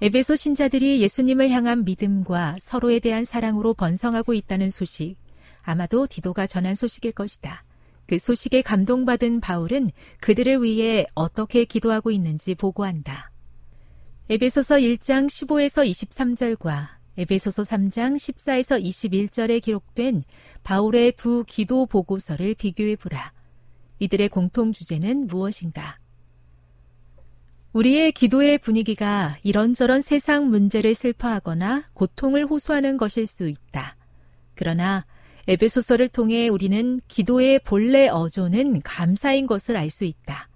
에베소 신자들이 예수님을 향한 믿음과 서로에 대한 사랑으로 번성하고 있다는 소식 아마도 디도가 전한 소식일 것이다. 그 소식에 감동받은 바울은 그들을 위해 어떻게 기도하고 있는지 보고한다. 에베소서 1장 15에서 23절과 에베소서 3장 14에서 21절에 기록된 바울의 두 기도 보고서를 비교해 보라. 이들의 공통 주제는 무엇인가? 우리의 기도의 분위기가 이런저런 세상 문제를 슬퍼하거나 고통을 호소하는 것일 수 있다. 그러나 에베소서를 통해 우리는 기도의 본래 어조는 감사인 것을 알 수 있다.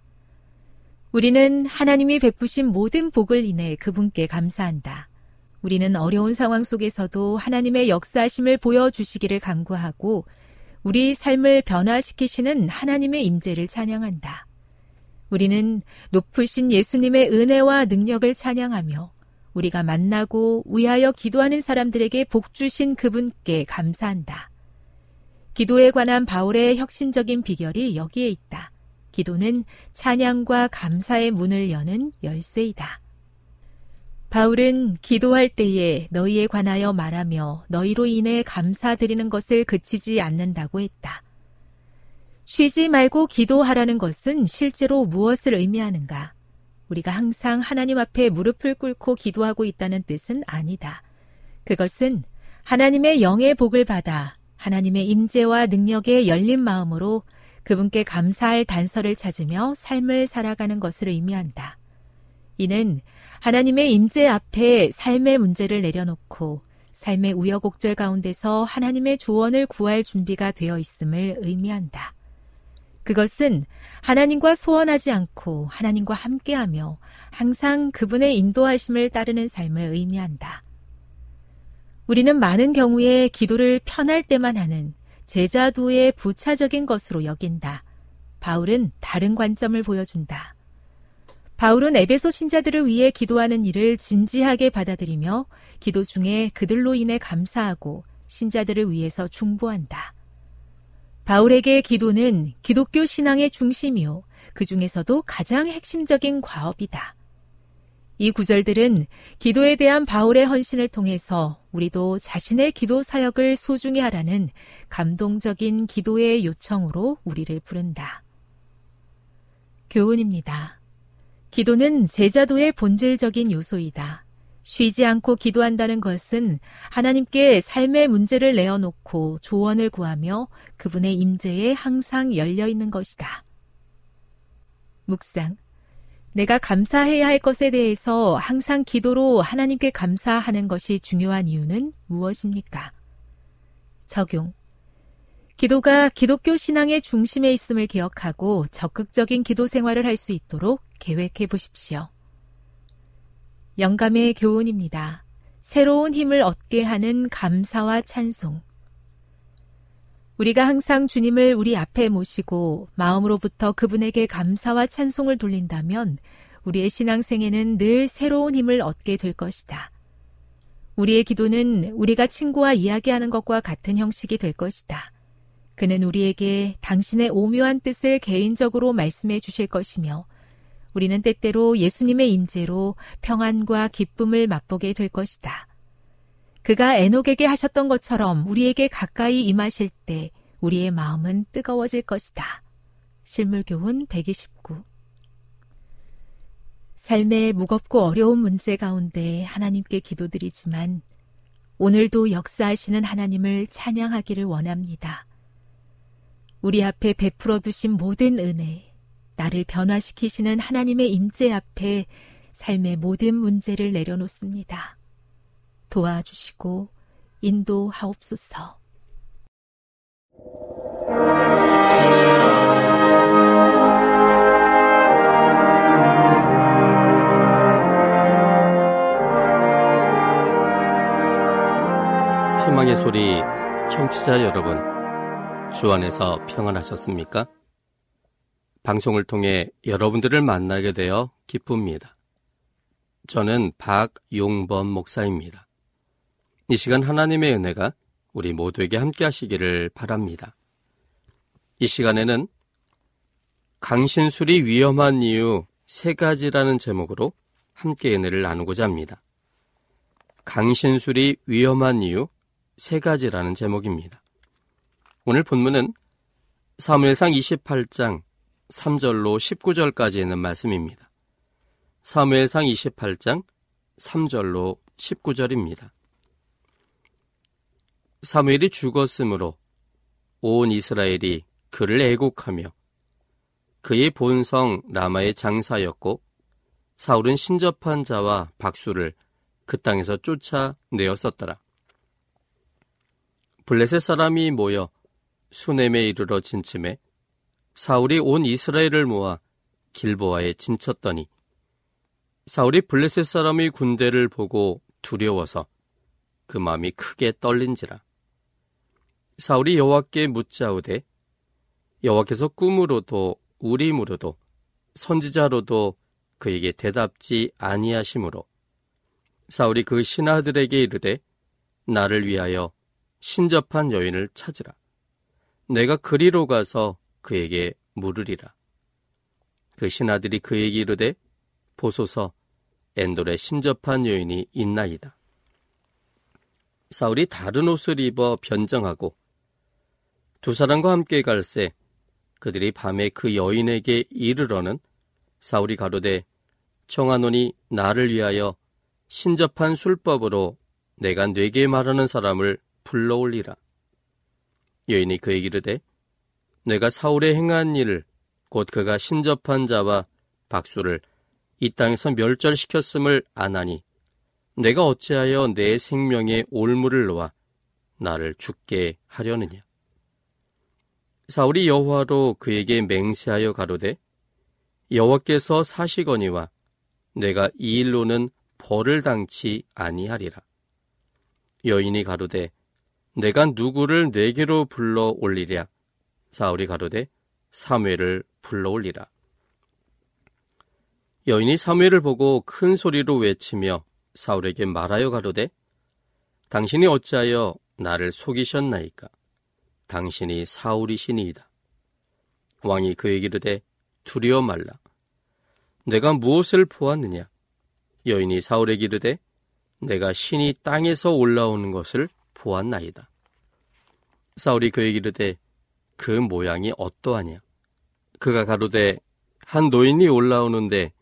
우리는 하나님이 베푸신 모든 복을 인해 그분께 감사한다. 우리는 어려운 상황 속에서도 하나님의 역사심을 보여주시기를 간구하고 우리 삶을 변화시키시는 하나님의 임재를 찬양한다. 우리는 높으신 예수님의 은혜와 능력을 찬양하며 우리가 만나고 위하여 기도하는 사람들에게 복 주신 그분께 감사한다. 기도에 관한 바울의 혁신적인 비결이 여기에 있다. 기도는 찬양과 감사의 문을 여는 열쇠이다. 바울은 기도할 때에 너희에 관하여 말하며 너희로 인해 감사드리는 것을 그치지 않는다고 했다. 쉬지 말고 기도하라는 것은 실제로 무엇을 의미하는가? 우리가 항상 하나님 앞에 무릎을 꿇고 기도하고 있다는 뜻은 아니다. 그것은 하나님의 영의 복을 받아 하나님의 임재와 능력에 열린 마음으로 그분께 감사할 단서를 찾으며 삶을 살아가는 것을 의미한다. 이는 하나님의 임재 앞에 삶의 문제를 내려놓고 삶의 우여곡절 가운데서 하나님의 조언을 구할 준비가 되어 있음을 의미한다. 그것은 하나님과 소원하지 않고 하나님과 함께하며 항상 그분의 인도하심을 따르는 삶을 의미한다. 우리는 많은 경우에 기도를 편할 때만 하는 제자도의 부차적인 것으로 여긴다. 바울은 다른 관점을 보여준다. 바울은 에베소 신자들을 위해 기도하는 일을 진지하게 받아들이며 기도 중에 그들로 인해 감사하고 신자들을 위해서 중보한다. 바울에게 기도는 기독교 신앙의 중심이요. 그 중에서도 가장 핵심적인 과업이다. 이 구절들은 기도에 대한 바울의 헌신을 통해서 우리도 자신의 기도 사역을 소중히 하라는 감동적인 기도의 요청으로 우리를 부른다. 교훈입니다. 기도는 제자도의 본질적인 요소이다. 쉬지 않고 기도한다는 것은 하나님께 삶의 문제를 내어놓고 조언을 구하며 그분의 임재에 항상 열려 있는 것이다. 묵상. 내가 감사해야 할 것에 대해서 항상 기도로 하나님께 감사하는 것이 중요한 이유는 무엇입니까? 적용. 기도가 기독교 신앙의 중심에 있음을 기억하고 적극적인 기도 생활을 할 수 있도록 계획해 보십시오. 영감의 교훈입니다. 새로운 힘을 얻게 하는 감사와 찬송. 우리가 항상 주님을 우리 앞에 모시고 마음으로부터 그분에게 감사와 찬송을 돌린다면 우리의 신앙생에는 늘 새로운 힘을 얻게 될 것이다. 우리의 기도는 우리가 친구와 이야기하는 것과 같은 형식이 될 것이다. 그는 우리에게 당신의 오묘한 뜻을 개인적으로 말씀해 주실 것이며 우리는 때때로 예수님의 임재로 평안과 기쁨을 맛보게 될 것이다. 그가 에녹에게 하셨던 것처럼 우리에게 가까이 임하실 때 우리의 마음은 뜨거워질 것이다. 실물교훈 129 삶의 무겁고 어려운 문제 가운데 하나님께 기도드리지만 오늘도 역사하시는 하나님을 찬양하기를 원합니다. 우리 앞에 베풀어 두신 모든 은혜, 나를 변화시키시는 하나님의 임재 앞에 삶의 모든 문제를 내려놓습니다. 도와주시고 인도하옵소서. 희망의 소리 청취자 여러분, 주 안에서 평안하셨습니까? 방송을 통해 여러분들을 만나게 되어 기쁩니다. 저는 박용범 목사입니다. 이 시간 하나님의 은혜가 우리 모두에게 함께 하시기를 바랍니다. 이 시간에는 강신술이 위험한 이유 세 가지라는 제목으로 함께 은혜를 나누고자 합니다. 강신술이 위험한 이유 세 가지라는 제목입니다. 오늘 본문은 사무엘상 28장 3절로 19절까지 있는 말씀입니다. 사무엘상 28장 3절로 19절입니다. 사무엘이 죽었으므로 온 이스라엘이 그를 애곡하며 그의 본성 라마의 장사였고 사울은 신접한 자와 박수를 그 땅에서 쫓아내었었더라. 블레셋 사람이 모여 수넴에 이르러 진침해 사울이 온 이스라엘을 모아 길보아에 진쳤더니 사울이 블레셋 사람의 군대를 보고 두려워서 그 마음이 크게 떨린지라. 사울이 여호와께 묻자오되 여호와께서 꿈으로도 우림으로도 선지자로도 그에게 대답지 아니하심으로 사울이 그 신하들에게 이르되 나를 위하여 신접한 여인을 찾으라. 내가 그리로 가서 그에게 물으리라. 그 신하들이 그에게 이르되 보소서 엔돌에 신접한 여인이 있나이다. 사울이 다른 옷을 입어 변정하고 두 사람과 함께 갈새 그들이 밤에 그 여인에게 이르러는 사울이 가로되 청하노니 나를 위하여 신접한 술법으로 내가 뇌게 말하는 사람을 불러올리라. 여인이 그에게 이르되 내가 사울의 행한 일을 곧 그가 신접한 자와 박수를 이 땅에서 멸절시켰음을 아나니 내가 어찌하여 내 생명에 올무를 놓아 나를 죽게 하려느냐. 사울이 여호와로 그에게 맹세하여 가로되 여호와께서 사시거니와 내가 이 일로는 벌을 당치 아니하리라. 여인이 가로되 내가 누구를 내게로 불러 올리랴. 사울이 가로되 사무엘을 불러올리라. 여인이 사무엘을 보고 큰 소리로 외치며 사울에게 말하여 가로되 당신이 어찌하여 나를 속이셨나이까? 당신이 사울이시니이다. 왕이 그에게 이르되 두려워 말라. 내가 무엇을 보았느냐? 여인이 사울에게 이르되 내가 신이 땅에서 올라오는 것을 보았나이다. 사울이 그에게 이르되 그 모양이 어떠하냐? 그가 가로되 한 노인이 올라오는데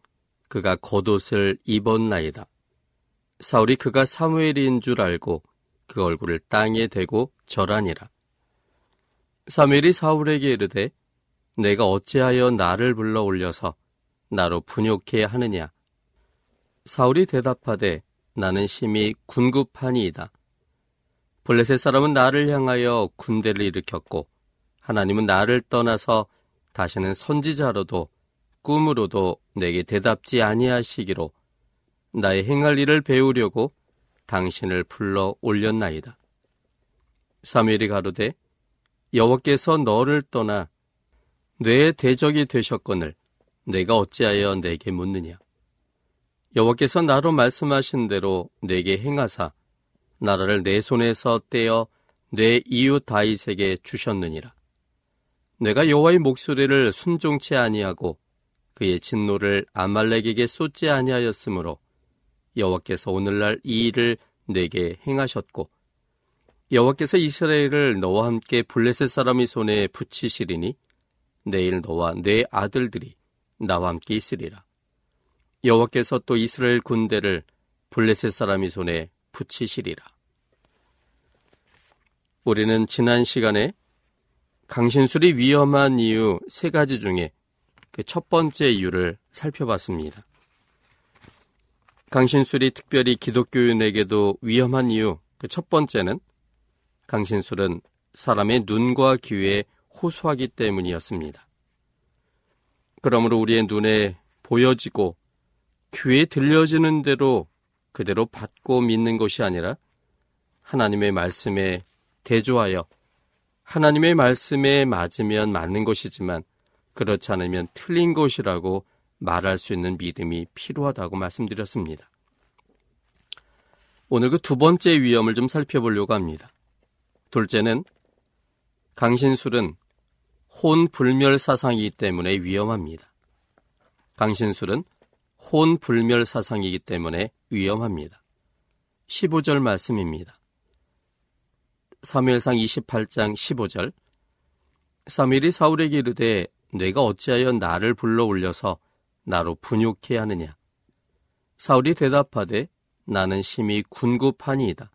그가 겉옷을 입었나이다. 사울이 그가 사무엘인 줄 알고 그 얼굴을 땅에 대고 절하니라. 사무엘이 사울에게 이르되 내가 어찌하여 나를 불러 올려서 나로 분욕해 하느냐? 사울이 대답하되 나는 심히 군급하니이다. 블레셋 사람은 나를 향하여 군대를 일으켰고 하나님은 나를 떠나서 다시는 선지자로도 꿈으로도 내게 대답지 아니하시기로 나의 행할 일을 배우려고 당신을 불러 올렸나이다. 사무엘이 가로되 여호와께서 너를 떠나 뇌의 대적이 되셨거늘 내가 어찌하여 내게 묻느냐 여호와께서 나로 말씀하신 대로 내게 행하사 나라를 내 손에서 떼어 내 이웃 다윗에게 주셨느니라 내가 여호와의 목소리를 순종치 아니하고 그의 진노를 아말렉에게 쏟지 아니하였으므로 여호와께서 오늘날 이 일을 내게 행하셨고 여호와께서 이스라엘을 너와 함께 블레셋 사람의 손에 붙이시리니 내일 너와 내 아들들이 나와 함께 있으리라. 여호와께서 또 이스라엘 군대를 블레셋 사람의 손에 붙이시리라. 우리는 지난 시간에 강신술이 위험한 이유 세 가지 중에 그 첫 번째 이유를 살펴봤습니다. 강신술이 특별히 기독교인에게도 위험한 이유 그 첫 번째는 강신술은 사람의 눈과 귀에 호소하기 때문이었습니다. 그러므로 우리의 눈에 보여지고 귀에 들려지는 대로 그대로 받고 믿는 것이 아니라 하나님의 말씀에 대조하여 하나님의 말씀에 맞으면 맞는 것이지만 그렇지 않으면 틀린 것이라고 말할 수 있는 믿음이 필요하다고 말씀드렸습니다. 오늘 그 두 번째 위험을 좀 살펴보려고 합니다. 둘째는 강신술은 혼불멸 사상이기 때문에 위험합니다. 강신술은 혼불멸 사상이기 때문에 위험합니다. 15절 말씀입니다. 사무엘상 28장 15절 사무엘이 사울에게 이르되 내가 어찌하여 나를 불러 올려서 나로 분욕해 하느냐 사울이 대답하되 나는 심히 군급하니이다.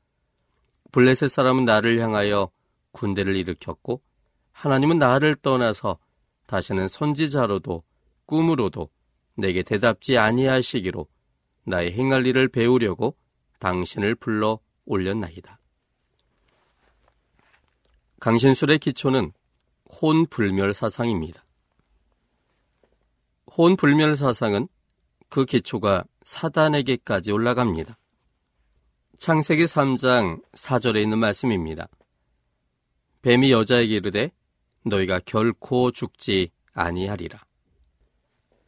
블레셋 사람은 나를 향하여 군대를 일으켰고 하나님은 나를 떠나서 다시는 선지자로도 꿈으로도 내게 대답지 아니하시기로 나의 행할 일을 배우려고 당신을 불러 올렸나이다. 강신술의 기초는 혼불멸 사상입니다. 혼불멸 사상은 그 기초가 사단에게까지 올라갑니다. 창세기 3장 4절에 있는 말씀입니다. 뱀이 여자에게 이르되 너희가 결코 죽지 아니하리라.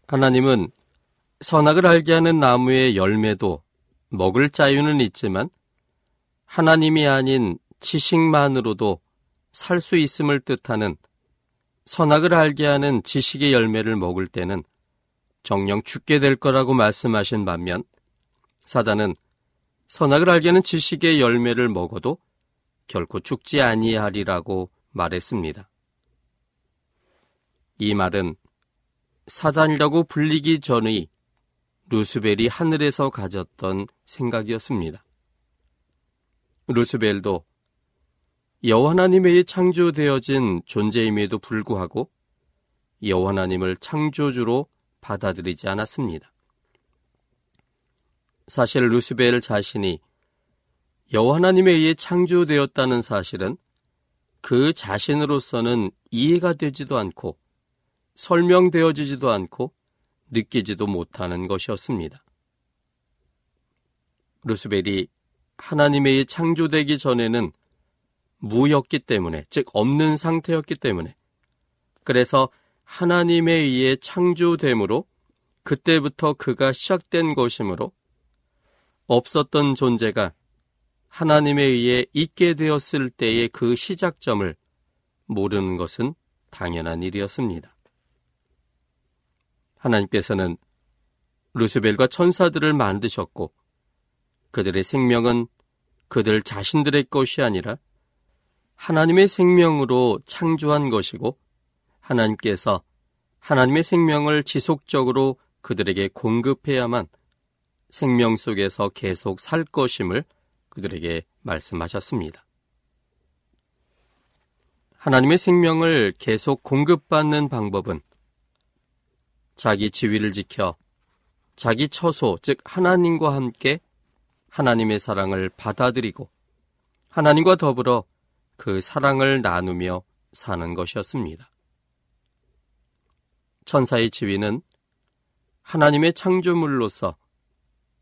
하나님은 선악을 알게 하는 나무의 열매도 먹을 자유는 있지만 하나님이 아닌 지식만으로도 살 수 있음을 뜻하는 선악을 알게 하는 지식의 열매를 먹을 때는 정령 죽게 될 거라고 말씀하신 반면 사단은 선악을 알게 하는 지식의 열매를 먹어도 결코 죽지 아니하리라고 말했습니다. 이 말은 사단이라고 불리기 전의 루스벨이 하늘에서 가졌던 생각이었습니다. 루스벨도 여호와 하나님의 창조되어진 존재임에도 불구하고 여호와 하나님을 창조주로 받아들이지 않았습니다. 사실 루스벨 자신이 여호와 하나님에 의해 창조되었다는 사실은 그 자신으로서는 이해가 되지도 않고 설명되어지지도 않고 느끼지도 못하는 것이었습니다. 루스벨이 하나님에 의해 창조되기 전에는 무였기 때문에, 즉 없는 상태였기 때문에, 그래서 하나님에 의해 창조됨으로 그때부터 그가 시작된 것이므로 없었던 존재가 하나님에 의해 있게 되었을 때의 그 시작점을 모르는 것은 당연한 일이었습니다. 하나님께서는 루스벨과 천사들을 만드셨고 그들의 생명은 그들 자신들의 것이 아니라 하나님의 생명으로 창조한 것이고 하나님께서 하나님의 생명을 지속적으로 그들에게 공급해야만 생명 속에서 계속 살 것임을 그들에게 말씀하셨습니다. 하나님의 생명을 계속 공급받는 방법은 자기 지위를 지켜 자기 처소, 즉 하나님과 함께 하나님의 사랑을 받아들이고 하나님과 더불어 그 사랑을 나누며 사는 것이었습니다. 천사의 지위는 하나님의 창조물로서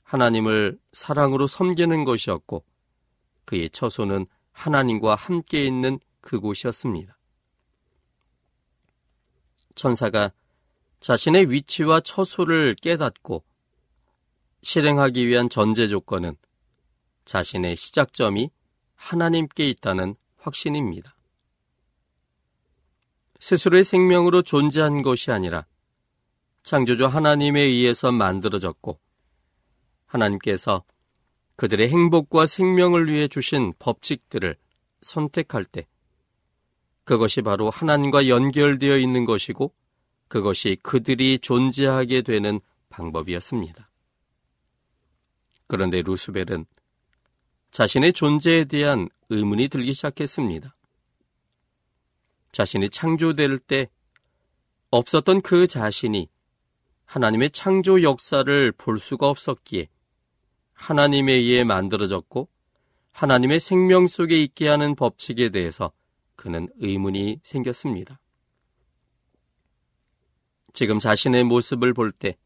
하나님을 사랑으로 섬기는 것이었고 그의 처소는 하나님과 함께 있는 그곳이었습니다. 천사가 자신의 위치와 처소를 깨닫고 실행하기 위한 전제 조건은 자신의 시작점이 하나님께 있다는 확신입니다. 스스로의 생명으로 존재한 것이 아니라 창조주 하나님에 의해서 만들어졌고 하나님께서 그들의 행복과 생명을 위해 주신 법칙들을 선택할 때 그것이 바로 하나님과 연결되어 있는 것이고 그것이 그들이 존재하게 되는 방법이었습니다. 그런데 루스벨은 자신의 존재에 대한 의문이 들기 시작했습니다. 자신이 창조될 때 없었던 그 자신이 하나님의 창조 역사를 볼 수가 없었기에 하나님에 의해 만들어졌고 하나님의 생명 속에 있게 하는 법칙에 대해서 그는 의문이 생겼습니다. 지금 자신의 모습을 볼 때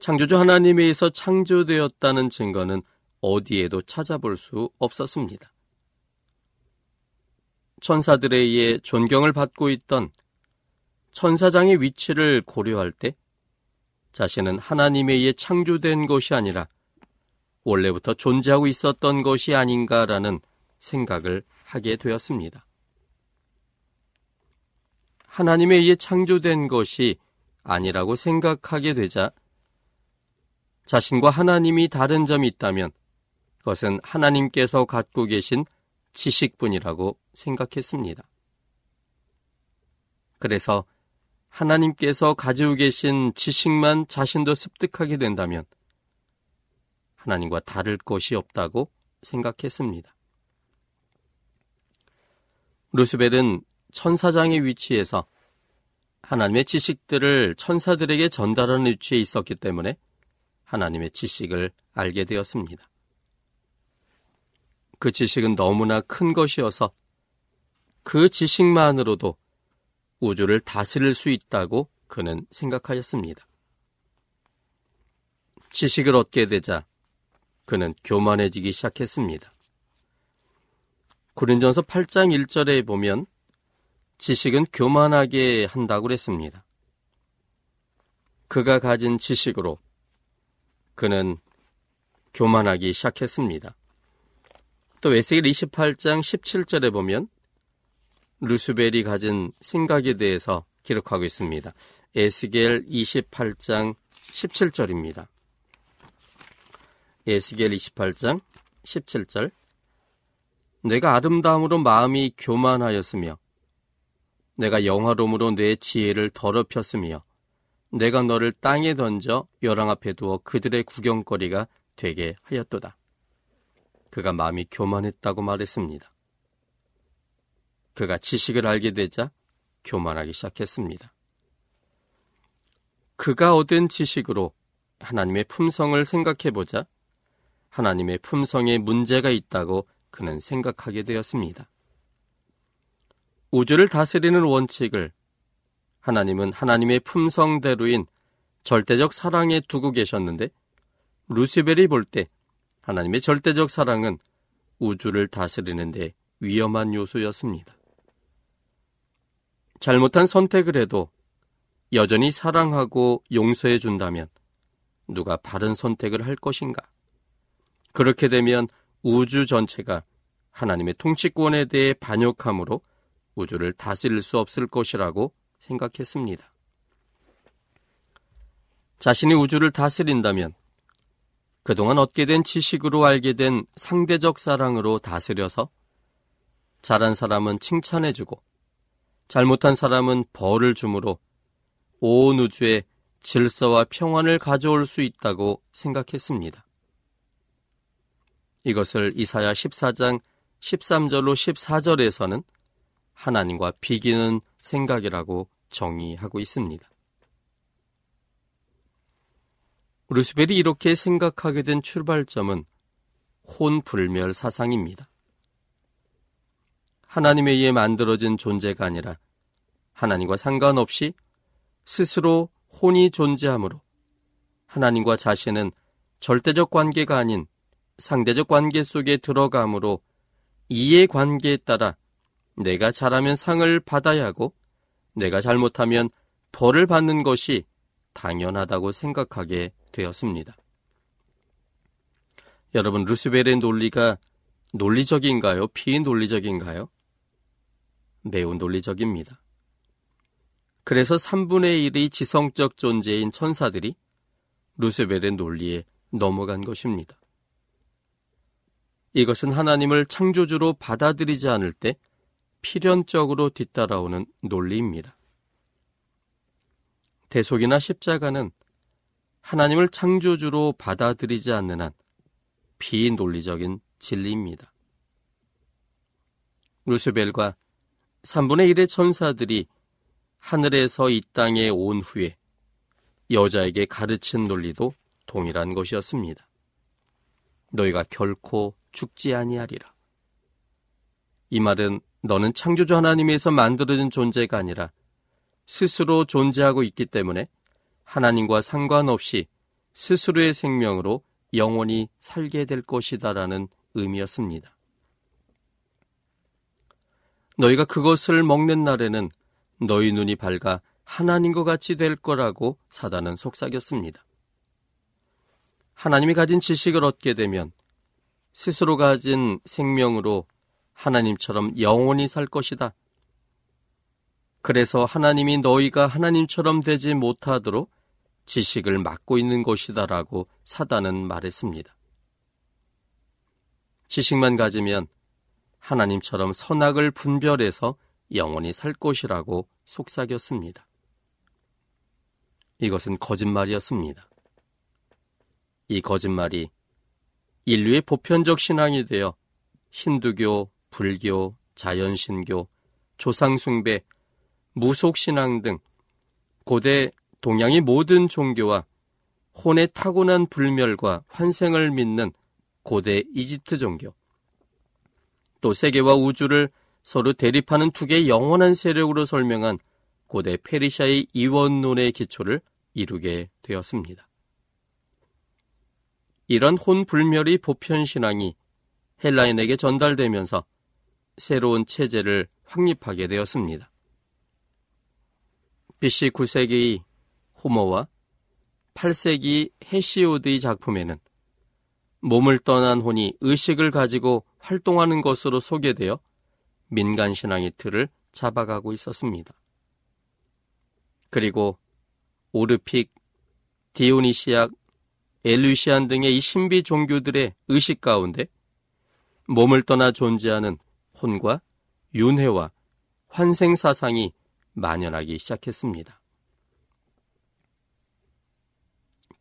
창조주 하나님에 의해서 창조되었다는 증거는 어디에도 찾아볼 수 없었습니다. 천사들에 의해 존경을 받고 있던 천사장의 위치를 고려할 때 자신은 하나님에 의해 창조된 것이 아니라 원래부터 존재하고 있었던 것이 아닌가라는 생각을 하게 되었습니다. 하나님에 의해 창조된 것이 아니라고 생각하게 되자 자신과 하나님이 다른 점이 있다면 그것은 하나님께서 갖고 계신 지식뿐이라고 생각했습니다. 그래서 하나님께서 가지고 계신 지식만 자신도 습득하게 된다면 하나님과 다를 것이 없다고 생각했습니다. 루스벨은 천사장의 위치에서 하나님의 지식들을 천사들에게 전달하는 위치에 있었기 때문에 하나님의 지식을 알게 되었습니다. 그 지식은 너무나 큰 것이어서 그 지식만으로도 우주를 다스릴 수 있다고 그는 생각하였습니다. 지식을 얻게 되자 그는 교만해지기 시작했습니다. 고린전서 8장 1절에 보면 지식은 교만하게 한다고 그랬습니다. 그가 가진 지식으로 그는 교만하기 시작했습니다. 또 에스겔 28장 17절에 보면 루스벨이 가진 생각에 대해서 기록하고 있습니다. 에스겔 28장 17절입니다. 에스겔 28장 17절 내가 아름다움으로 마음이 교만하였으며 내가 영화로움으로 내 지혜를 더럽혔으며 내가 너를 땅에 던져 벼랑 앞에 두어 그들의 구경거리가 되게 하였도다. 그가 마음이 교만했다고 말했습니다. 그가 지식을 알게 되자 교만하기 시작했습니다. 그가 얻은 지식으로 하나님의 품성을 생각해 보자 하나님의 품성에 문제가 있다고 그는 생각하게 되었습니다. 우주를 다스리는 원칙을 하나님은 하나님의 품성대로인 절대적 사랑에 두고 계셨는데 루시벨이 볼 때 하나님의 절대적 사랑은 우주를 다스리는데 위험한 요소였습니다. 잘못한 선택을 해도 여전히 사랑하고 용서해 준다면 누가 바른 선택을 할 것인가? 그렇게 되면 우주 전체가 하나님의 통치권에 대해 반역함으로 우주를 다스릴 수 없을 것이라고 생각했습니다. 자신이 우주를 다스린다면 그동안 얻게 된 지식으로 알게 된 상대적 사랑으로 다스려서 잘한 사람은 칭찬해주고 잘못한 사람은 벌을 주므로 온 우주에 질서와 평안을 가져올 수 있다고 생각했습니다. 이것을 이사야 14장 13절로 14절에서는 하나님과 비기는 생각이라고 정의하고 있습니다. 루스벨이 이렇게 생각하게 된 출발점은 혼불멸 사상입니다. 하나님에 의해 만들어진 존재가 아니라 하나님과 상관없이 스스로 혼이 존재하므로 하나님과 자신은 절대적 관계가 아닌 상대적 관계 속에 들어가므로 이해 관계에 따라 내가 잘하면 상을 받아야 하고 내가 잘못하면 벌을 받는 것이 당연하다고 생각하게 되었습니다. 여러분, 루스벨의 논리가 논리적인가요? 비논리적인가요? 매우 논리적입니다. 그래서 3분의 1의 지성적 존재인 천사들이 루스벨의 논리에 넘어간 것입니다. 이것은 하나님을 창조주로 받아들이지 않을 때 필연적으로 뒤따라오는 논리입니다. 대속이나 십자가는 하나님을 창조주로 받아들이지 않는 한 비논리적인 진리입니다. 루스벨과 3분의 1의 천사들이 하늘에서 이 땅에 온 후에 여자에게 가르친 논리도 동일한 것이었습니다. 너희가 결코 죽지 아니하리라. 이 말은 너는 창조주 하나님에서 만들어진 존재가 아니라 스스로 존재하고 있기 때문에 하나님과 상관없이 스스로의 생명으로 영원히 살게 될 것이다라는 의미였습니다. 너희가 그것을 먹는 날에는 너희 눈이 밝아 하나님과 같이 될 거라고 사단은 속삭였습니다. 하나님이 가진 지식을 얻게 되면 스스로 가진 생명으로 하나님처럼 영원히 살 것이다. 그래서 하나님이 너희가 하나님처럼 되지 못하도록 지식을 막고 있는 것이다라고 사단은 말했습니다. 지식만 가지면 하나님처럼 선악을 분별해서 영원히 살 것이라고 속삭였습니다. 이것은 거짓말이었습니다. 이 거짓말이 인류의 보편적 신앙이 되어 힌두교, 불교, 자연신교, 조상숭배, 무속신앙 등 고대 동양의 모든 종교와 혼의 타고난 불멸과 환생을 믿는 고대 이집트 종교, 또 세계와 우주를 서로 대립하는 두 개의 영원한 세력으로 설명한 고대 페르시아의 이원론의 기초를 이루게 되었습니다. 이런 혼불멸의 보편신앙이 헬라인에게 전달되면서 새로운 체제를 확립하게 되었습니다. BC 9세기의 호모와 8세기 헤시오드의 작품에는 몸을 떠난 혼이 의식을 가지고 활동하는 것으로 소개되어 민간 신앙의 틀을 잡아가고 있었습니다. 그리고 오르픽, 디오니시악, 엘루시안 등의 이 신비 종교들의 의식 가운데 몸을 떠나 존재하는 혼과 윤회와 환생 사상이 만연하기 시작했습니다.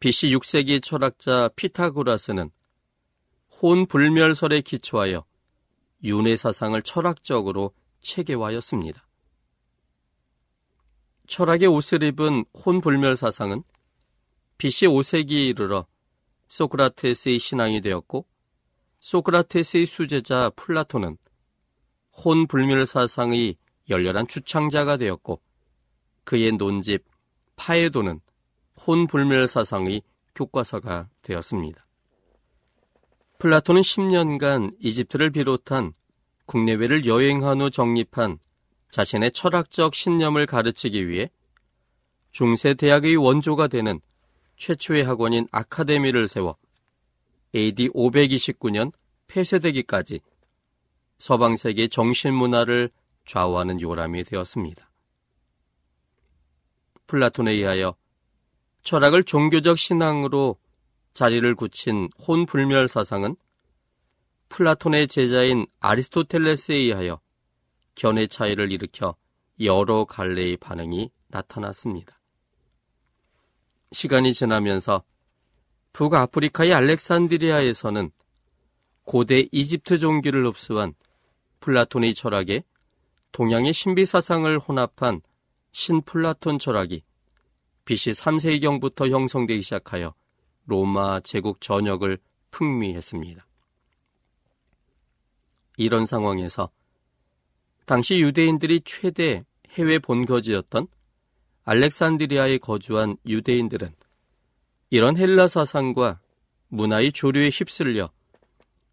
BC 6세기 철학자 피타고라스는 혼불멸설에 기초하여 윤회 사상을 철학적으로 체계화하였습니다. 철학의 옷을 입은 혼불멸 사상은 BC 5세기에 이르러 소크라테스의 신앙이 되었고 소크라테스의 수제자 플라톤은 혼불멸 사상의 열렬한 주창자가 되었고 그의 논집 파에도는 혼불멸 사상의 교과서가 되었습니다. 플라톤은 10년간 이집트를 비롯한 국내외를 여행한 후 정립한 자신의 철학적 신념을 가르치기 위해 중세 대학의 원조가 되는 최초의 학원인 아카데미를 세워 AD 529년 폐쇄되기까지 서방 세계 정신 문화를 좌우하는 요람이 되었습니다. 플라톤에 의하여 철학을 종교적 신앙으로 자리를 굳힌 혼불멸 사상은 플라톤의 제자인 아리스토텔레스에 의하여 견해 차이를 일으켜 여러 갈래의 반응이 나타났습니다. 시간이 지나면서 북아프리카의 알렉산드리아에서는 고대 이집트 종교를 흡수한 플라톤의 철학에 동양의 신비 사상을 혼합한 신플라톤 철학이 BC 3세기경부터 형성되기 시작하여 로마 제국 전역을 풍미했습니다. 이런 상황에서 당시 유대인들이 최대 해외 본거지였던 알렉산드리아에 거주한 유대인들은 이런 헬라 사상과 문화의 조류에 휩쓸려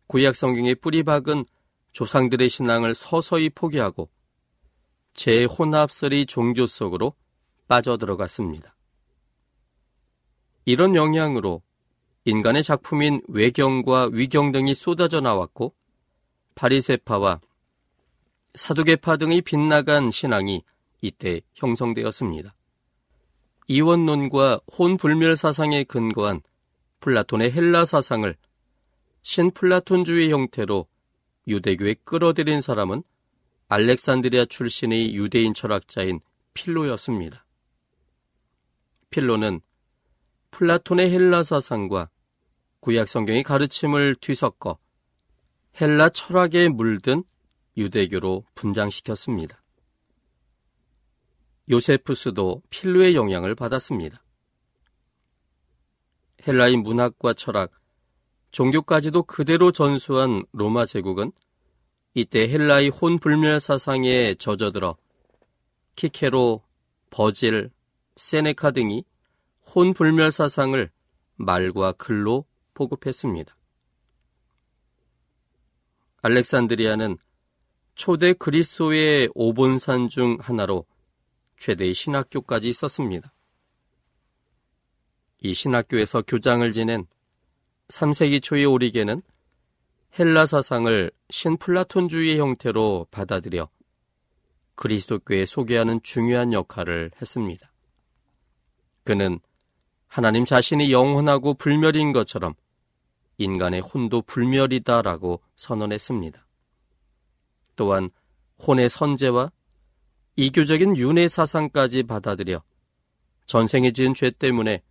구약 성경에 뿌리 박은 조상들의 신앙을 서서히 포기하고 재혼합설의 종교 속으로 빠져들어갔습니다. 이런 영향으로 인간의 작품인 외경과 위경 등이 쏟아져 나왔고 바리세파와 사두개파 등의 빗나간 신앙이 이때 형성되었습니다. 이원론과 혼불멸 사상에 근거한 플라톤의 헬라 사상을 신플라톤주의 형태로 유대교에 끌어들인 사람은 알렉산드리아 출신의 유대인 철학자인 필로였습니다. 필로는 플라톤의 헬라 사상과 구약 성경의 가르침을 뒤섞어 헬라 철학에 물든 유대교로 분장시켰습니다. 요세푸스도 필로의 영향을 받았습니다. 헬라의 문학과 철학, 종교까지도 그대로 전수한 로마 제국은 이때 헬라의 혼불멸 사상에 젖어들어 키케로, 버질, 세네카 등이 혼불멸 사상을 말과 글로 보급했습니다. 알렉산드리아는 초대 그리스도의 오본산 중 하나로 최대의 신학교까지 있었습니다. 이 신학교에서 교장을 지낸 3세기 초의 오리게는 헬라 사상을 신플라톤주의 형태로 받아들여 그리스도교에 소개하는 중요한 역할을 했습니다. 그는 하나님 자신이 영원하고 불멸인 것처럼 인간의 혼도 불멸이다라고 선언했습니다. 또한 혼의 선제와 이교적인 윤회 사상까지 받아들여 전생에 지은 죄 때문에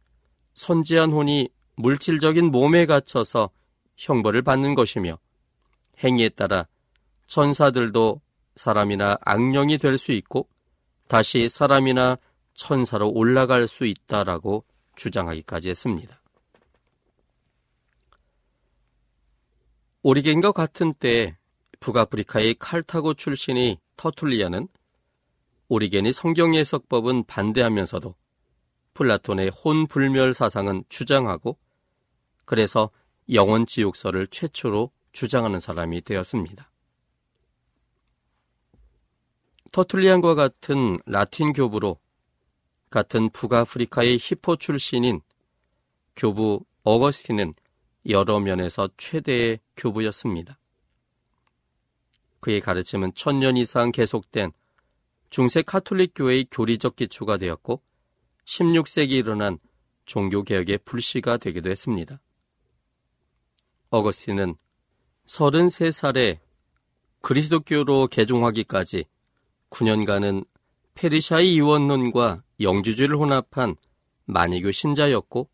선지한 혼이 물질적인 몸에 갇혀서 형벌을 받는 것이며 행위에 따라 천사들도 사람이나 악령이 될 수 있고 다시 사람이나 천사로 올라갈 수 있다라고 주장하기까지 했습니다. 오리겐과 같은 때 북아프리카의 칼타고 출신의 터툴리아는 오리겐이 성경 해석법은 반대하면서도 플라톤의 혼불멸 사상은 주장하고 그래서 영원 지옥설을 최초로 주장하는 사람이 되었습니다. 터툴리안과 같은 라틴 교부로 같은 북아프리카의 히포 출신인 교부 어거스틴은 여러 면에서 최대의 교부였습니다. 그의 가르침은 천년 이상 계속된 중세 카톨릭 교회의 교리적 기초가 되었고 16세기 일어난 종교개혁의 불씨가 되기도 했습니다. 어거스틴은 33살에 그리스도교로 개종하기까지 9년간은 페르시아의 이원론과 영주주의를 혼합한 만이교 신자였고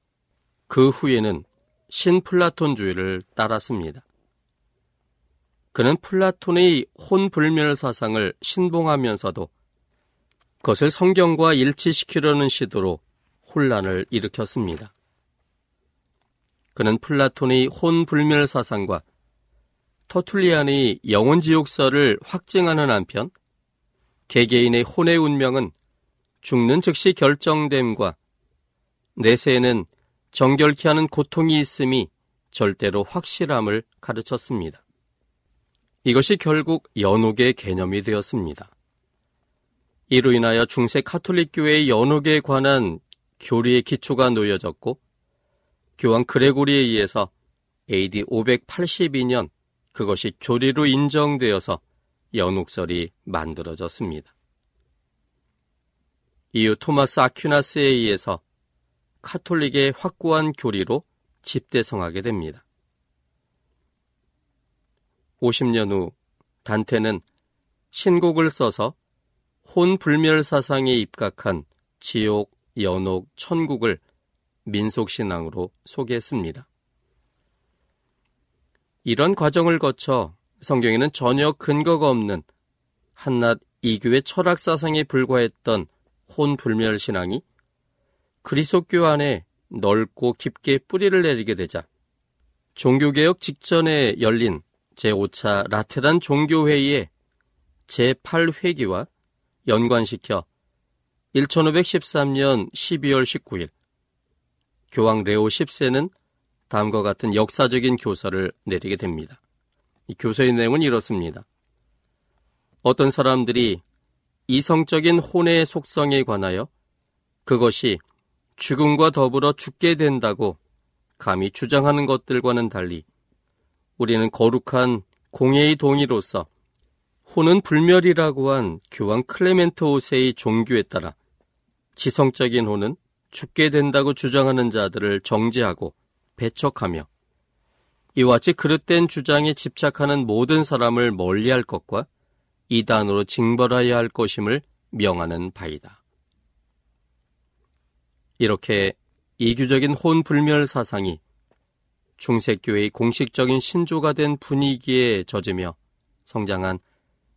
그 후에는 신플라톤주의를 따랐습니다. 그는 플라톤의 혼불멸 사상을 신봉하면서도 그것을 성경과 일치시키려는 시도로 혼란을 일으켰습니다. 그는 플라톤의 혼불멸 사상과 터툴리안의 영혼지옥설을 확증하는 한편 개개인의 혼의 운명은 죽는 즉시 결정됨과 내세에는 정결케 하는 고통이 있음이 절대로 확실함을 가르쳤습니다. 이것이 결국 연옥의 개념이 되었습니다. 이로 인하여 중세 카톨릭 교회의 연옥에 관한 교리의 기초가 놓여졌고 교황 그레고리에 의해서 AD 582년 그것이 교리로 인정되어서 연옥설이 만들어졌습니다. 이후 토마스 아퀴나스에 의해서 카톨릭의 확고한 교리로 집대성하게 됩니다. 50년 후 단테는 신곡을 써서 혼불멸 사상에 입각한 지옥, 연옥, 천국을 민속신앙으로 소개했습니다. 이런 과정을 거쳐 성경에는 전혀 근거가 없는 한낱 이교의 철학 사상에 불과했던 혼불멸 신앙이 그리스도교 안에 넓고 깊게 뿌리를 내리게 되자 종교개혁 직전에 열린 제5차 라테란 종교회의의 제8회기와 연관시켜 1513년 12월 19일 교황 레오 10세는 다음과 같은 역사적인 교서를 내리게 됩니다. 이 교서의 내용은 이렇습니다. 어떤 사람들이 이성적인 혼의 속성에 관하여 그것이 죽음과 더불어 죽게 된다고 감히 주장하는 것들과는 달리 우리는 거룩한 공예의 동의로서 혼은 불멸이라고 한 교황 클레멘트 5세의 종교에 따라 지성적인 혼은 죽게 된다고 주장하는 자들을 정죄하고 배척하며 이와 같이 그릇된 주장에 집착하는 모든 사람을 멀리할 것과 이단으로 징벌하여야 할 것임을 명하는 바이다. 이렇게 이규적인 혼불멸 사상이 중세교회의 공식적인 신조가 된 분위기에 젖으며 성장한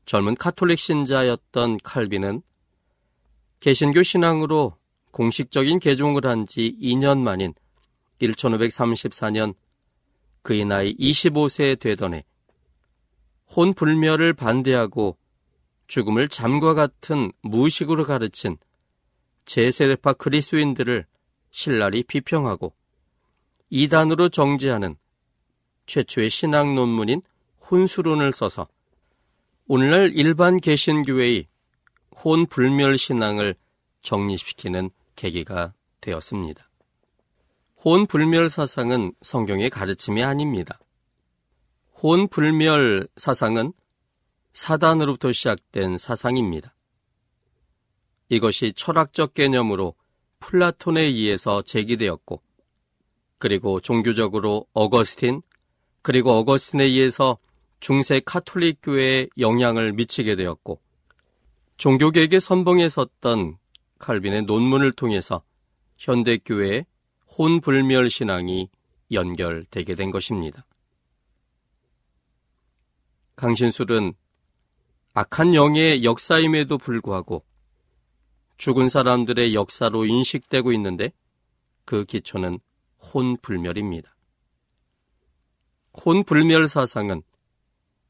젊은 카톨릭 신자였던 칼빈은 개신교 신앙으로 공식적인 개종을 한 지 2년 만인 1534년 그의 나이 25세 되던 해 혼불멸을 반대하고 죽음을 잠과 같은 무의식으로 가르친 제세례파 그리스인들을 신랄히 비평하고 이단으로 정죄하는 최초의 신학 논문인 혼수론을 써서 오늘날 일반 개신교회의 혼불멸 신앙을 정립시키는 계기가 되었습니다. 혼불멸 사상은 성경의 가르침이 아닙니다. 혼불멸 사상은 사단으로부터 시작된 사상입니다. 이것이 철학적 개념으로 플라톤에 의해서 제기되었고, 그리고 종교적으로 어거스틴, 그리고 어거스틴에 의해서 중세 카톨릭 교회에 영향을 미치게 되었고, 종교계에게 선봉에 섰던 칼빈의 논문을 통해서 현대교회의 혼불멸 신앙이 연결되게 된 것입니다. 강신술은 악한 영의 역사임에도 불구하고 죽은 사람들의 역사로 인식되고 있는데 그 기초는 혼불멸입니다. 혼불멸 사상은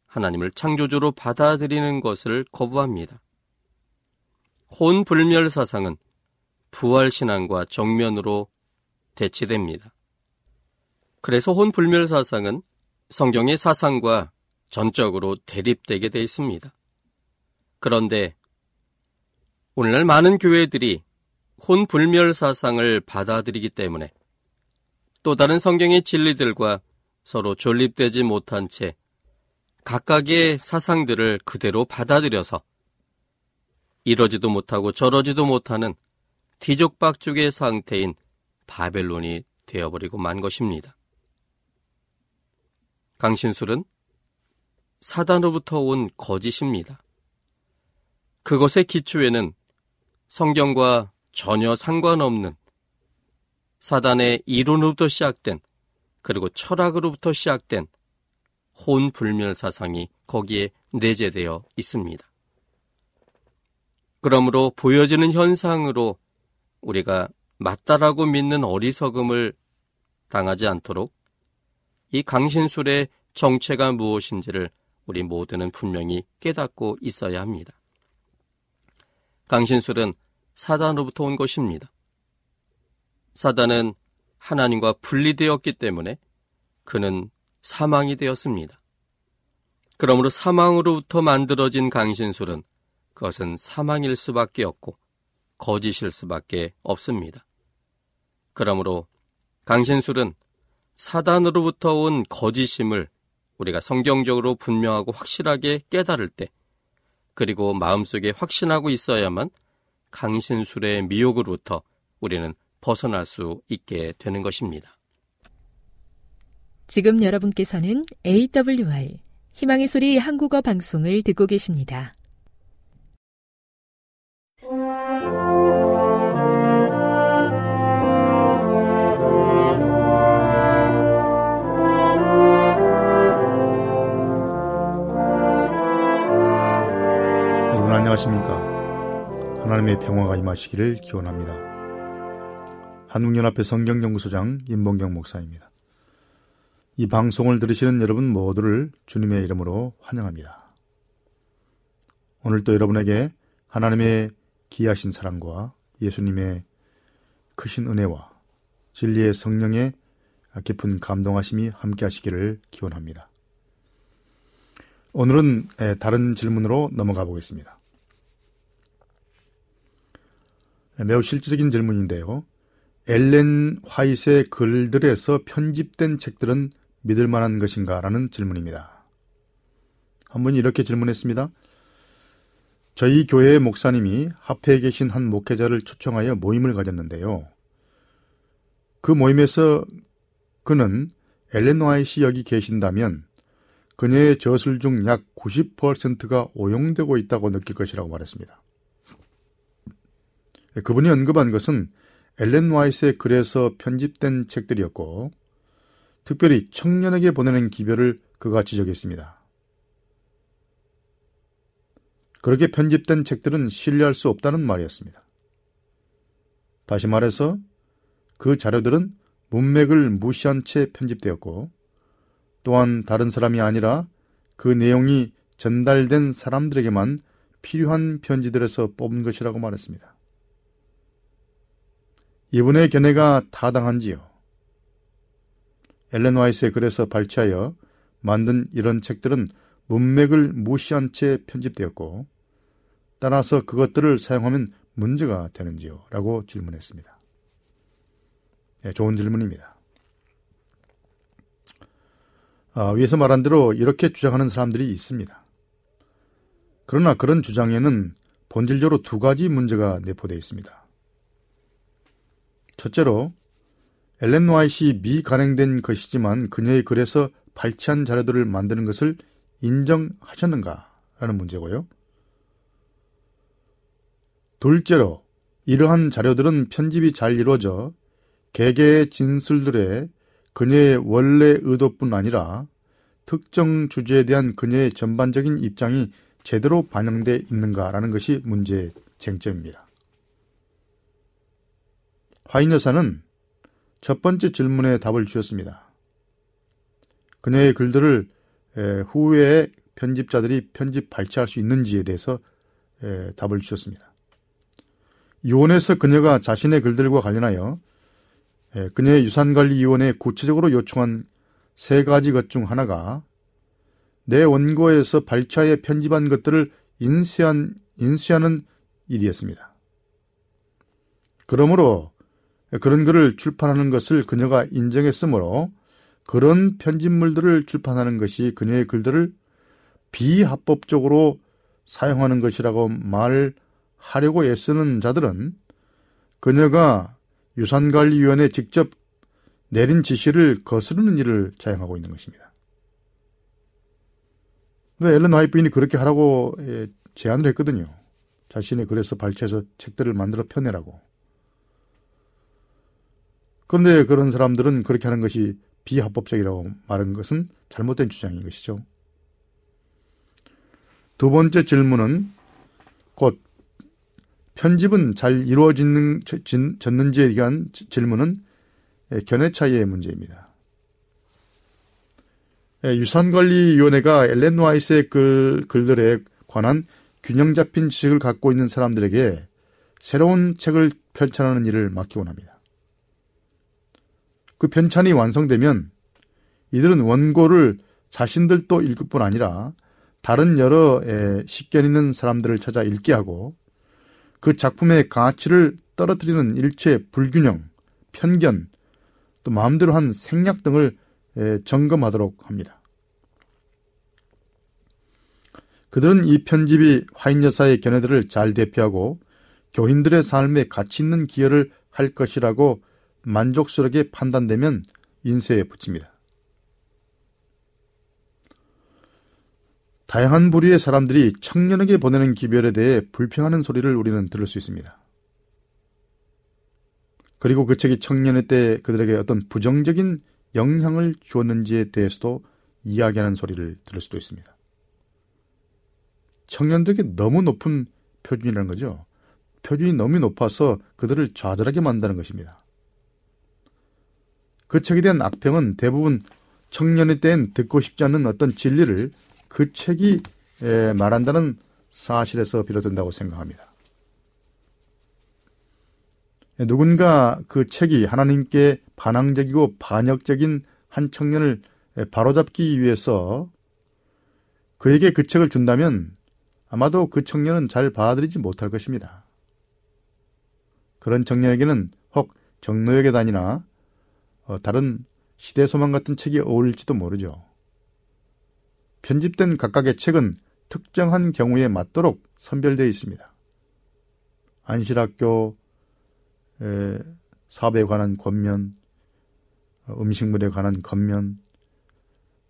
하나님을 창조주로 받아들이는 것을 거부합니다. 혼불멸 사상은 부활신앙과 정면으로 대치됩니다. 그래서 혼불멸 사상은 성경의 사상과 전적으로 대립되게 되어 있습니다. 그런데 오늘날 많은 교회들이 혼불멸 사상을 받아들이기 때문에 또 다른 성경의 진리들과 서로 존립되지 못한 채 각각의 사상들을 그대로 받아들여서 이러지도 못하고 저러지도 못하는 뒤죽박죽의 상태인 바벨론이 되어버리고 만 것입니다. 강신술은 사단으로부터 온 거짓입니다. 그것의 기초에는 성경과 전혀 상관없는 사단의 이론으로부터 시작된 그리고 철학으로부터 시작된 혼불멸 사상이 거기에 내재되어 있습니다. 그러므로 보여지는 현상으로 우리가 맞다라고 믿는 어리석음을 당하지 않도록 이 강신술의 정체가 무엇인지를 우리 모두는 분명히 깨닫고 있어야 합니다. 강신술은 사단으로부터 온 것입니다. 사단은 하나님과 분리되었기 때문에 그는 사망이 되었습니다. 그러므로 사망으로부터 만들어진 강신술은 그것은 사망일 수밖에 없고 거짓일 수밖에 없습니다. 그러므로 강신술은 사단으로부터 온 거짓임을 우리가 성경적으로 분명하고 확실하게 깨달을 때, 그리고 마음속에 확신하고 있어야만 강신술의 미혹으로부터 우리는 벗어날 수 있게 되는 것입니다. 지금 여러분께서는 AWR 희망의 소리 한국어 방송을 듣고 계십니다. 안녕하십니까? 하나님의 평화가 임하시기를 기원합니다. 한국연합회 성경연구소장 임봉경 목사입니다. 이 방송을 들으시는 여러분 모두를 주님의 이름으로 환영합니다. 오늘도 여러분에게 하나님의 기하신 사랑과 예수님의 크신 은혜와 진리의 성령의 깊은 감동하심이 함께 하시기를 기원합니다. 오늘은 다른 질문으로 넘어가 보겠습니다. 매우 실질적인 질문인데요. 엘렌 화이트의 글들에서 편집된 책들은 믿을 만한 것인가? 라는 질문입니다. 한 분이 이렇게 질문했습니다. 저희 교회의 목사님이 합회에 계신 한 목회자를 초청하여 모임을 가졌는데요. 그 모임에서 그는 엘렌 화이트 여기 계신다면 그녀의 저술 중 약 90%가 오용되고 있다고 느낄 것이라고 말했습니다. 그분이 언급한 것은 엘렌 와이스의 글에서 편집된 책들이었고, 특별히 청년에게 보내는 기별을 그가 지적했습니다. 그렇게 편집된 책들은 신뢰할 수 없다는 말이었습니다. 다시 말해서 그 자료들은 문맥을 무시한 채 편집되었고, 또한 다른 사람이 아니라 그 내용이 전달된 사람들에게만 필요한 편지들에서 뽑은 것이라고 말했습니다. 이분의 견해가 타당한지요? 엘렌 와이스의 글에서 발췌하여 만든 이런 책들은 문맥을 무시한 채 편집되었고 따라서 그것들을 사용하면 문제가 되는지요? 라고 질문했습니다. 네, 좋은 질문입니다. 아, 위에서 말한 대로 이렇게 주장하는 사람들이 있습니다. 그러나 그런 주장에는 본질적으로 두 가지 문제가 내포되어 있습니다. 첫째로 엘렌 와이시 미간행된 것이지만 그녀의 글에서 발췌한 자료들을 만드는 것을 인정하셨는가? 라는 문제고요. 둘째로 이러한 자료들은 편집이 잘 이루어져 개개의 진술들의 그녀의 원래 의도뿐 아니라 특정 주제에 대한 그녀의 전반적인 입장이 제대로 반영돼 있는가라는 것이 문제의 쟁점입니다. 화인 여사는 첫 번째 질문에 답을 주었습니다. 그녀의 글들을 후에 편집자들이 편집 발췌할 수 있는지에 대해서 답을 주셨습니다. 유언에서 그녀가 자신의 글들과 관련하여 그녀의 유산관리위원회에 구체적으로 요청한 세 가지 것 중 하나가 내 원고에서 발췌에 편집한 것들을 인쇄한, 인쇄하는 일이었습니다. 그러므로 그런 글을 출판하는 것을 그녀가 인정했으므로 그런 편집물들을 출판하는 것이 그녀의 글들을 비합법적으로 사용하는 것이라고 말하려고 애쓰는 자들은 그녀가 유산관리위원회에 직접 내린 지시를 거스르는 일을 자행하고 있는 것입니다. 왜 앨런 화이트인이 그렇게 하라고 예, 제안을 했거든요. 자신의 글에서 발췌해서 책들을 만들어 펴내라고. 그런데 그런 사람들은 그렇게 하는 것이 비합법적이라고 말한 것은 잘못된 주장인 것이죠. 두 번째 질문은 곧 편집은 잘 이루어졌는지에 대한 질문은 견해 차이의 문제입니다. 유산관리위원회가 엘렌 와이스의 글, 글들에 관한 균형 잡힌 지식을 갖고 있는 사람들에게 새로운 책을 편찬하는 일을 맡기곤 합니다. 그 편찬이 완성되면 이들은 원고를 자신들도 읽을 뿐 아니라 다른 여러 식견 있는 사람들을 찾아 읽게 하고 그 작품의 가치를 떨어뜨리는 일체 불균형, 편견, 또 마음대로 한 생략 등을 점검하도록 합니다. 그들은 이 편집이 화인 여사의 견해들을 잘 대표하고 교인들의 삶에 가치 있는 기여를 할 것이라고 만족스럽게 판단되면 인쇄에 붙입니다. 다양한 부류의 사람들이 청년에게 보내는 기별에 대해 불평하는 소리를 우리는 들을 수 있습니다. 그리고 그 책이 청년의 때 그들에게 어떤 부정적인 영향을 주었는지에 대해서도 이야기하는 소리를 들을 수도 있습니다. 청년들에게 너무 높은 표준이라는 거죠. 표준이 너무 높아서 그들을 좌절하게 만드는 것입니다. 그 책에 대한 악평은 대부분 청년의 때엔 듣고 싶지 않는 어떤 진리를 그 책이 말한다는 사실에서 비롯된다고 생각합니다. 누군가 그 책이 하나님께 반항적이고 반역적인 한 청년을 바로잡기 위해서 그에게 그 책을 준다면 아마도 그 청년은 잘 받아들이지 못할 것입니다. 그런 청년에게는 혹 정노역에 다니나 어, 다른 시대 소망 같은 책이 어울릴지도 모르죠. 편집된 각각의 책은 특정한 경우에 맞도록 선별되어 있습니다. 안실학교 사업에 관한 권면, 어, 음식물에 관한 권면,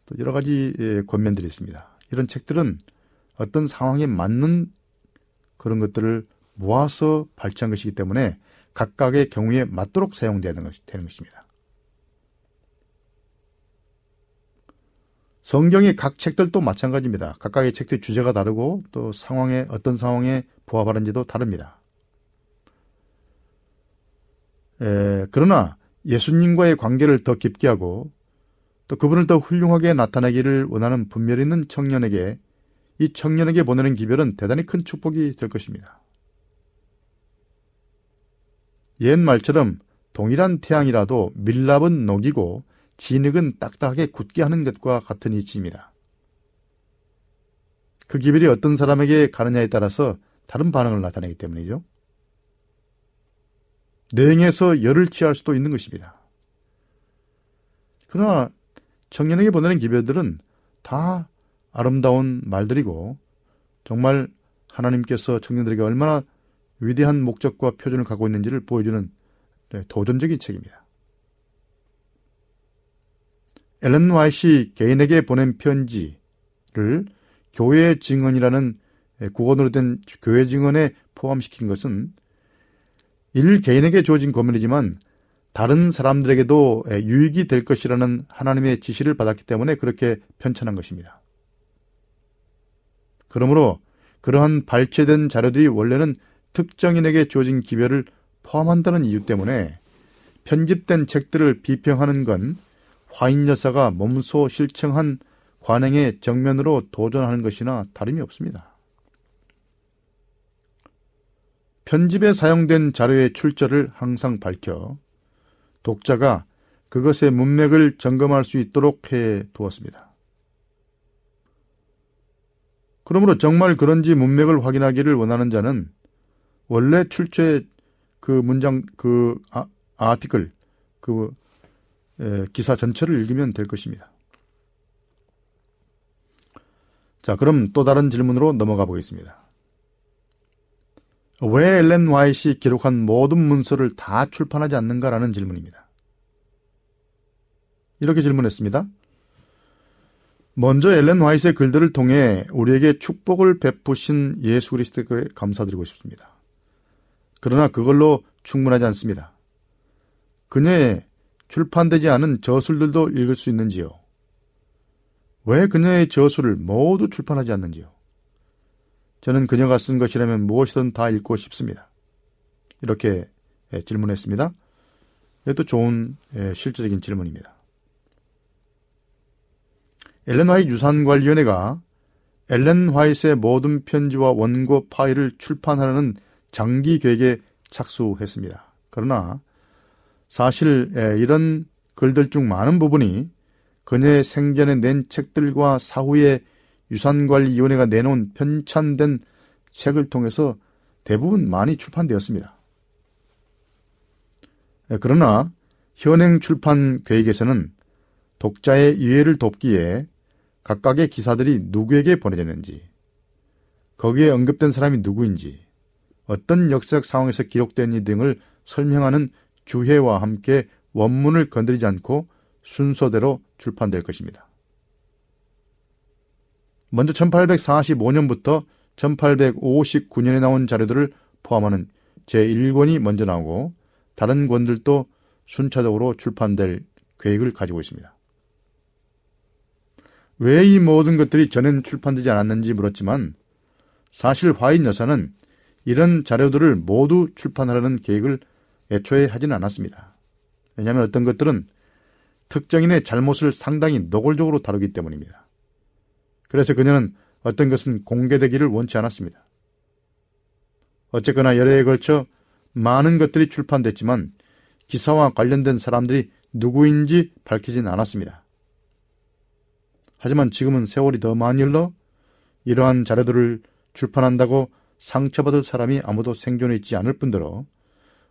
또 여러 가지 권면들이 있습니다. 이런 책들은 어떤 상황에 맞는 그런 것들을 모아서 발췌한 것이기 때문에 각각의 경우에 맞도록 사용되는 것입니다. 성경의 각 책들도 마찬가지입니다. 각각의 책들 주제가 다르고 또 상황에 어떤 상황에 부합하는지도 다릅니다. 에, 그러나 예수님과의 관계를 더 깊게 하고 또 그분을 더 훌륭하게 나타내기를 원하는 분별 있는 청년에게 이 청년에게 보내는 기별은 대단히 큰 축복이 될 것입니다. 옛 말처럼 동일한 태양이라도 밀랍은 녹이고 진흙은 딱딱하게 굳게 하는 것과 같은 이치입니다. 그 기별이 어떤 사람에게 가느냐에 따라서 다른 반응을 나타내기 때문이죠. 냉해서 열을 취할 수도 있는 것입니다. 그러나 청년에게 보내는 기별들은 다 아름다운 말들이고 정말 하나님께서 청년들에게 얼마나 위대한 목적과 표준을 갖고 있는지를 보여주는 네, 도전적인 책입니다. 앨런 와이시 개인에게 보낸 편지를 교회 증언이라는 국어으로 된 교회 증언에 포함시킨 것은 일 개인에게 주어진 권면이지만 다른 사람들에게도 유익이 될 것이라는 하나님의 지시를 받았기 때문에 그렇게 편찬한 것입니다. 그러므로 그러한 발췌된 자료들이 원래는 특정인에게 주어진 기별을 포함한다는 이유 때문에 편집된 책들을 비평하는 건 화인 여사가 몸소 실청한 관행의 정면으로 도전하는 것이나 다름이 없습니다. 편집에 사용된 자료의 출처를 항상 밝혀 독자가 그것의 문맥을 점검할 수 있도록 해 두었습니다. 그러므로 정말 그런지 문맥을 확인하기를 원하는 자는 원래 출처의 그 문장, 그 아, 아티클, 그 기사 전체를 읽으면 될 것입니다. 자, 그럼 또 다른 질문으로 넘어가 보겠습니다. 왜 엘렌 와이시 기록한 모든 문서를 다 출판하지 않는가라는 질문입니다. 이렇게 질문했습니다. 먼저 엘렌 와이스의 글들을 통해 우리에게 축복을 베푸신 예수 그리스도께 감사드리고 싶습니다. 그러나 그걸로 충분하지 않습니다. 그녀의 출판되지 않은 저술들도 읽을 수 있는지요? 왜 그녀의 저술을 모두 출판하지 않는지요? 저는 그녀가 쓴 것이라면 무엇이든 다 읽고 싶습니다. 이렇게 예, 질문했습니다. 이것도 좋은 예, 실질적인 질문입니다. 엘렌 화이트 유산관리위원회가 엘렌 화이트의 모든 편지와 원고 파일을 출판하려는 장기 계획에 착수했습니다. 그러나 사실 이런 글들 중 많은 부분이 그녀의 생전에 낸 책들과 사후에 유산관리위원회가 내놓은 편찬된 책을 통해서 대부분 많이 출판되었습니다. 그러나 현행 출판 계획에서는 독자의 이해를 돕기에 각각의 기사들이 누구에게 보내졌는지, 거기에 언급된 사람이 누구인지, 어떤 역사적 상황에서 기록됐는지 등을 설명하는 주해와 함께 원문을 건드리지 않고 순서대로 출판될 것입니다. 먼저 1845년부터 1859년에 나온 자료들을 포함하는 제1권이 먼저 나오고 다른 권들도 순차적으로 출판될 계획을 가지고 있습니다. 왜 이 모든 것들이 전엔 출판되지 않았는지 물었지만 사실 화인 여사는 이런 자료들을 모두 출판하려는 계획을 애초에 하지는 않았습니다. 왜냐하면 어떤 것들은 특정인의 잘못을 상당히 노골적으로 다루기 때문입니다. 그래서 그녀는 어떤 것은 공개되기를 원치 않았습니다. 어쨌거나 여러 해에 걸쳐 많은 것들이 출판됐지만 기사와 관련된 사람들이 누구인지 밝히진 않았습니다. 하지만 지금은 세월이 더 많이 흘러 이러한 자료들을 출판한다고 상처받을 사람이 아무도 생존해 있지 않을 뿐더러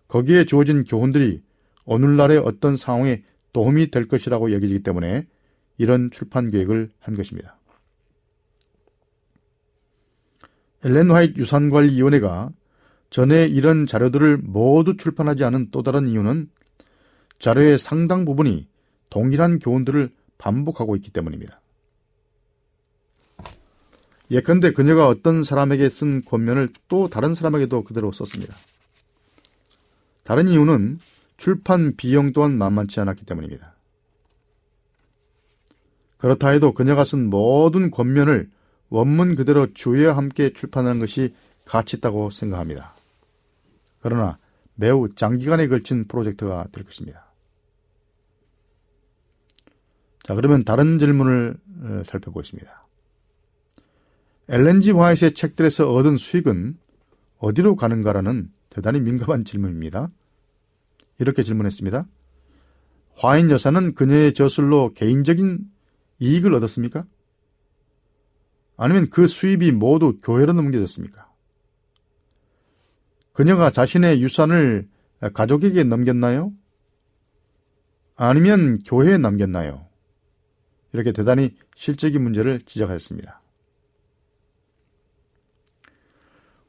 거기에 주어진 교훈들이 오늘날의 어떤 상황에 도움이 될 것이라고 여겨지기 때문에 이런 출판 계획을 한 것입니다. 엘렌 화이트 유산관리위원회가 전에 이런 자료들을 모두 출판하지 않은 또 다른 이유는 자료의 상당 부분이 동일한 교훈들을 반복하고 있기 때문입니다. 예컨대 그녀가 어떤 사람에게 쓴 권면을 또 다른 사람에게도 그대로 썼습니다. 다른 이유는 출판 비용 또한 만만치 않았기 때문입니다. 그렇다 해도 그녀가 쓴 모든 권면을 원문 그대로 주의와 함께 출판하는 것이 가치 있다고 생각합니다. 그러나 매우 장기간에 걸친 프로젝트가 될 것입니다. 자, 그러면 다른 질문을 어, 살펴보겠습니다. 엘렌지 화이트의 책들에서 얻은 수익은 어디로 가는가라는 대단히 민감한 질문입니다. 이렇게 질문했습니다. 화인 여사는 그녀의 저술로 개인적인 이익을 얻었습니까? 아니면 그 수입이 모두 교회로 넘겨졌습니까? 그녀가 자신의 유산을 가족에게 넘겼나요? 아니면 교회에 남겼나요? 이렇게 대단히 실적인 문제를 지적하였습니다.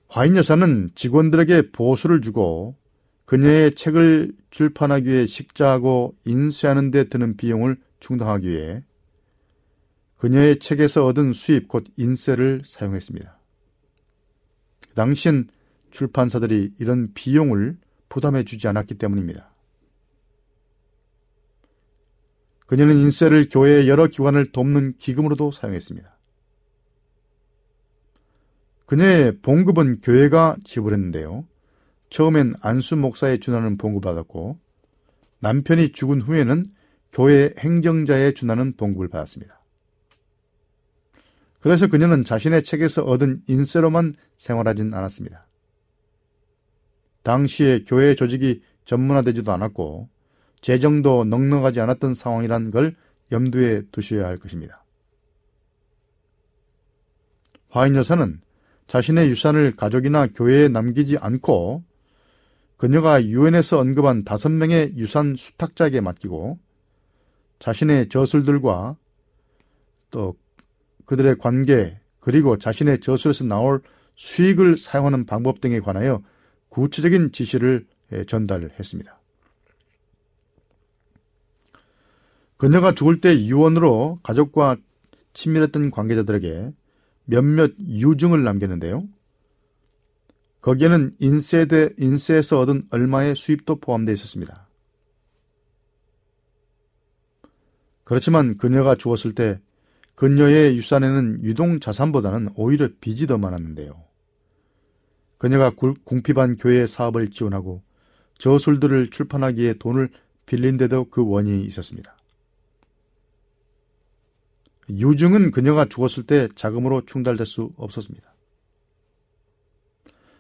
화인 여사는 직원들에게 보수를 주고 그녀의 책을 출판하기 위해 식자하고 인쇄하는 데 드는 비용을 충당하기 위해 그녀의 책에서 얻은 수입 곧 인쇄를 사용했습니다. 그 당시엔 출판사들이 이런 비용을 부담해 주지 않았기 때문입니다. 그녀는 인쇄를 교회의 여러 기관을 돕는 기금으로도 사용했습니다. 그녀의 봉급은 교회가 지불했는데요. 처음엔 안수 목사에 준하는 봉급을 받았고 남편이 죽은 후에는 교회 행정자에 준하는 봉급을 받았습니다. 그래서 그녀는 자신의 책에서 얻은 인세로만 생활하진 않았습니다. 당시에 교회 조직이 전문화되지도 않았고 재정도 넉넉하지 않았던 상황이란 걸 염두에 두셔야 할 것입니다. 화인 여사는 자신의 유산을 가족이나 교회에 남기지 않고 그녀가 유엔에서 언급한 다섯 명의 유산 수탁자에게 맡기고 자신의 저술들과 또 그들의 관계 그리고 자신의 저술에서 나올 수익을 사용하는 방법 등에 관하여 구체적인 지시를 전달했습니다. 그녀가 죽을 때 유언으로 가족과 친밀했던 관계자들에게 몇몇 유증을 남겼는데요. 거기에는 인세대, 인세에서 얻은 얼마의 수입도 포함되어 있었습니다. 그렇지만 그녀가 죽었을 때 그녀의 유산에는 유동 자산보다는 오히려 빚이 더 많았는데요. 그녀가 궁핍한 교회 사업을 지원하고 저술들을 출판하기에 돈을 빌린 데도 그 원인이 있었습니다. 유증은 그녀가 죽었을 때 자금으로 충달될 수 없었습니다.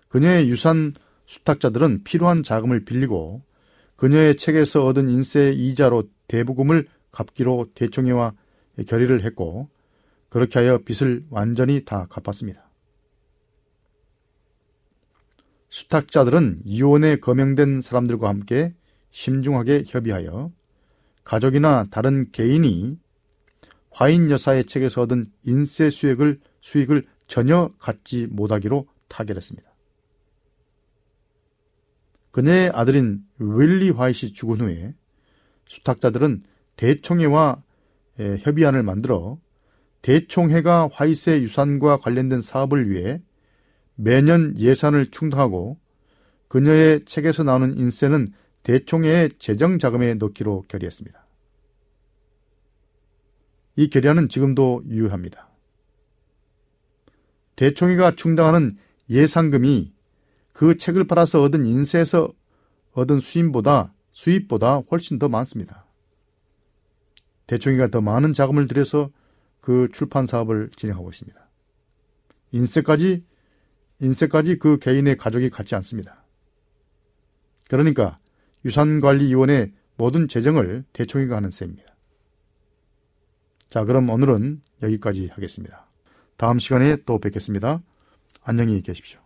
그녀의 유산 수탁자들은 필요한 자금을 빌리고 그녀의 책에서 얻은 인세 이자로 대부금을 갚기로 대총회와 결의를 했고 그렇게 하여 빚을 완전히 다 갚았습니다. 수탁자들은 이혼에 거명된 사람들과 함께 심중하게 협의하여 가족이나 다른 개인이 화인 여사의 책에서 얻은 인세 수익을 수익을 전혀 갖지 못하기로 타결했습니다. 그녀의 아들인 윌리 화이시 죽은 후에 수탁자들은 대총회와 협의안을 만들어 대총회가 화이트의 유산과 관련된 사업을 위해 매년 예산을 충당하고 그녀의 책에서 나오는 인세는 대총회의 재정 자금에 넣기로 결의했습니다. 이 결의안은 지금도 유효합니다. 대총회가 충당하는 예상금이 그 책을 팔아서 얻은 인세에서 얻은 수입보다 수입보다 훨씬 더 많습니다. 대총회가 더 많은 자금을 들여서 그 출판 사업을 진행하고 있습니다. 인세까지 인세까지 그 개인의 가족이 갖지 않습니다. 그러니까 유산관리위원회 모든 재정을 대총회가 하는 셈입니다. 자, 그럼 오늘은 여기까지 하겠습니다. 다음 시간에 또 뵙겠습니다. 안녕히 계십시오.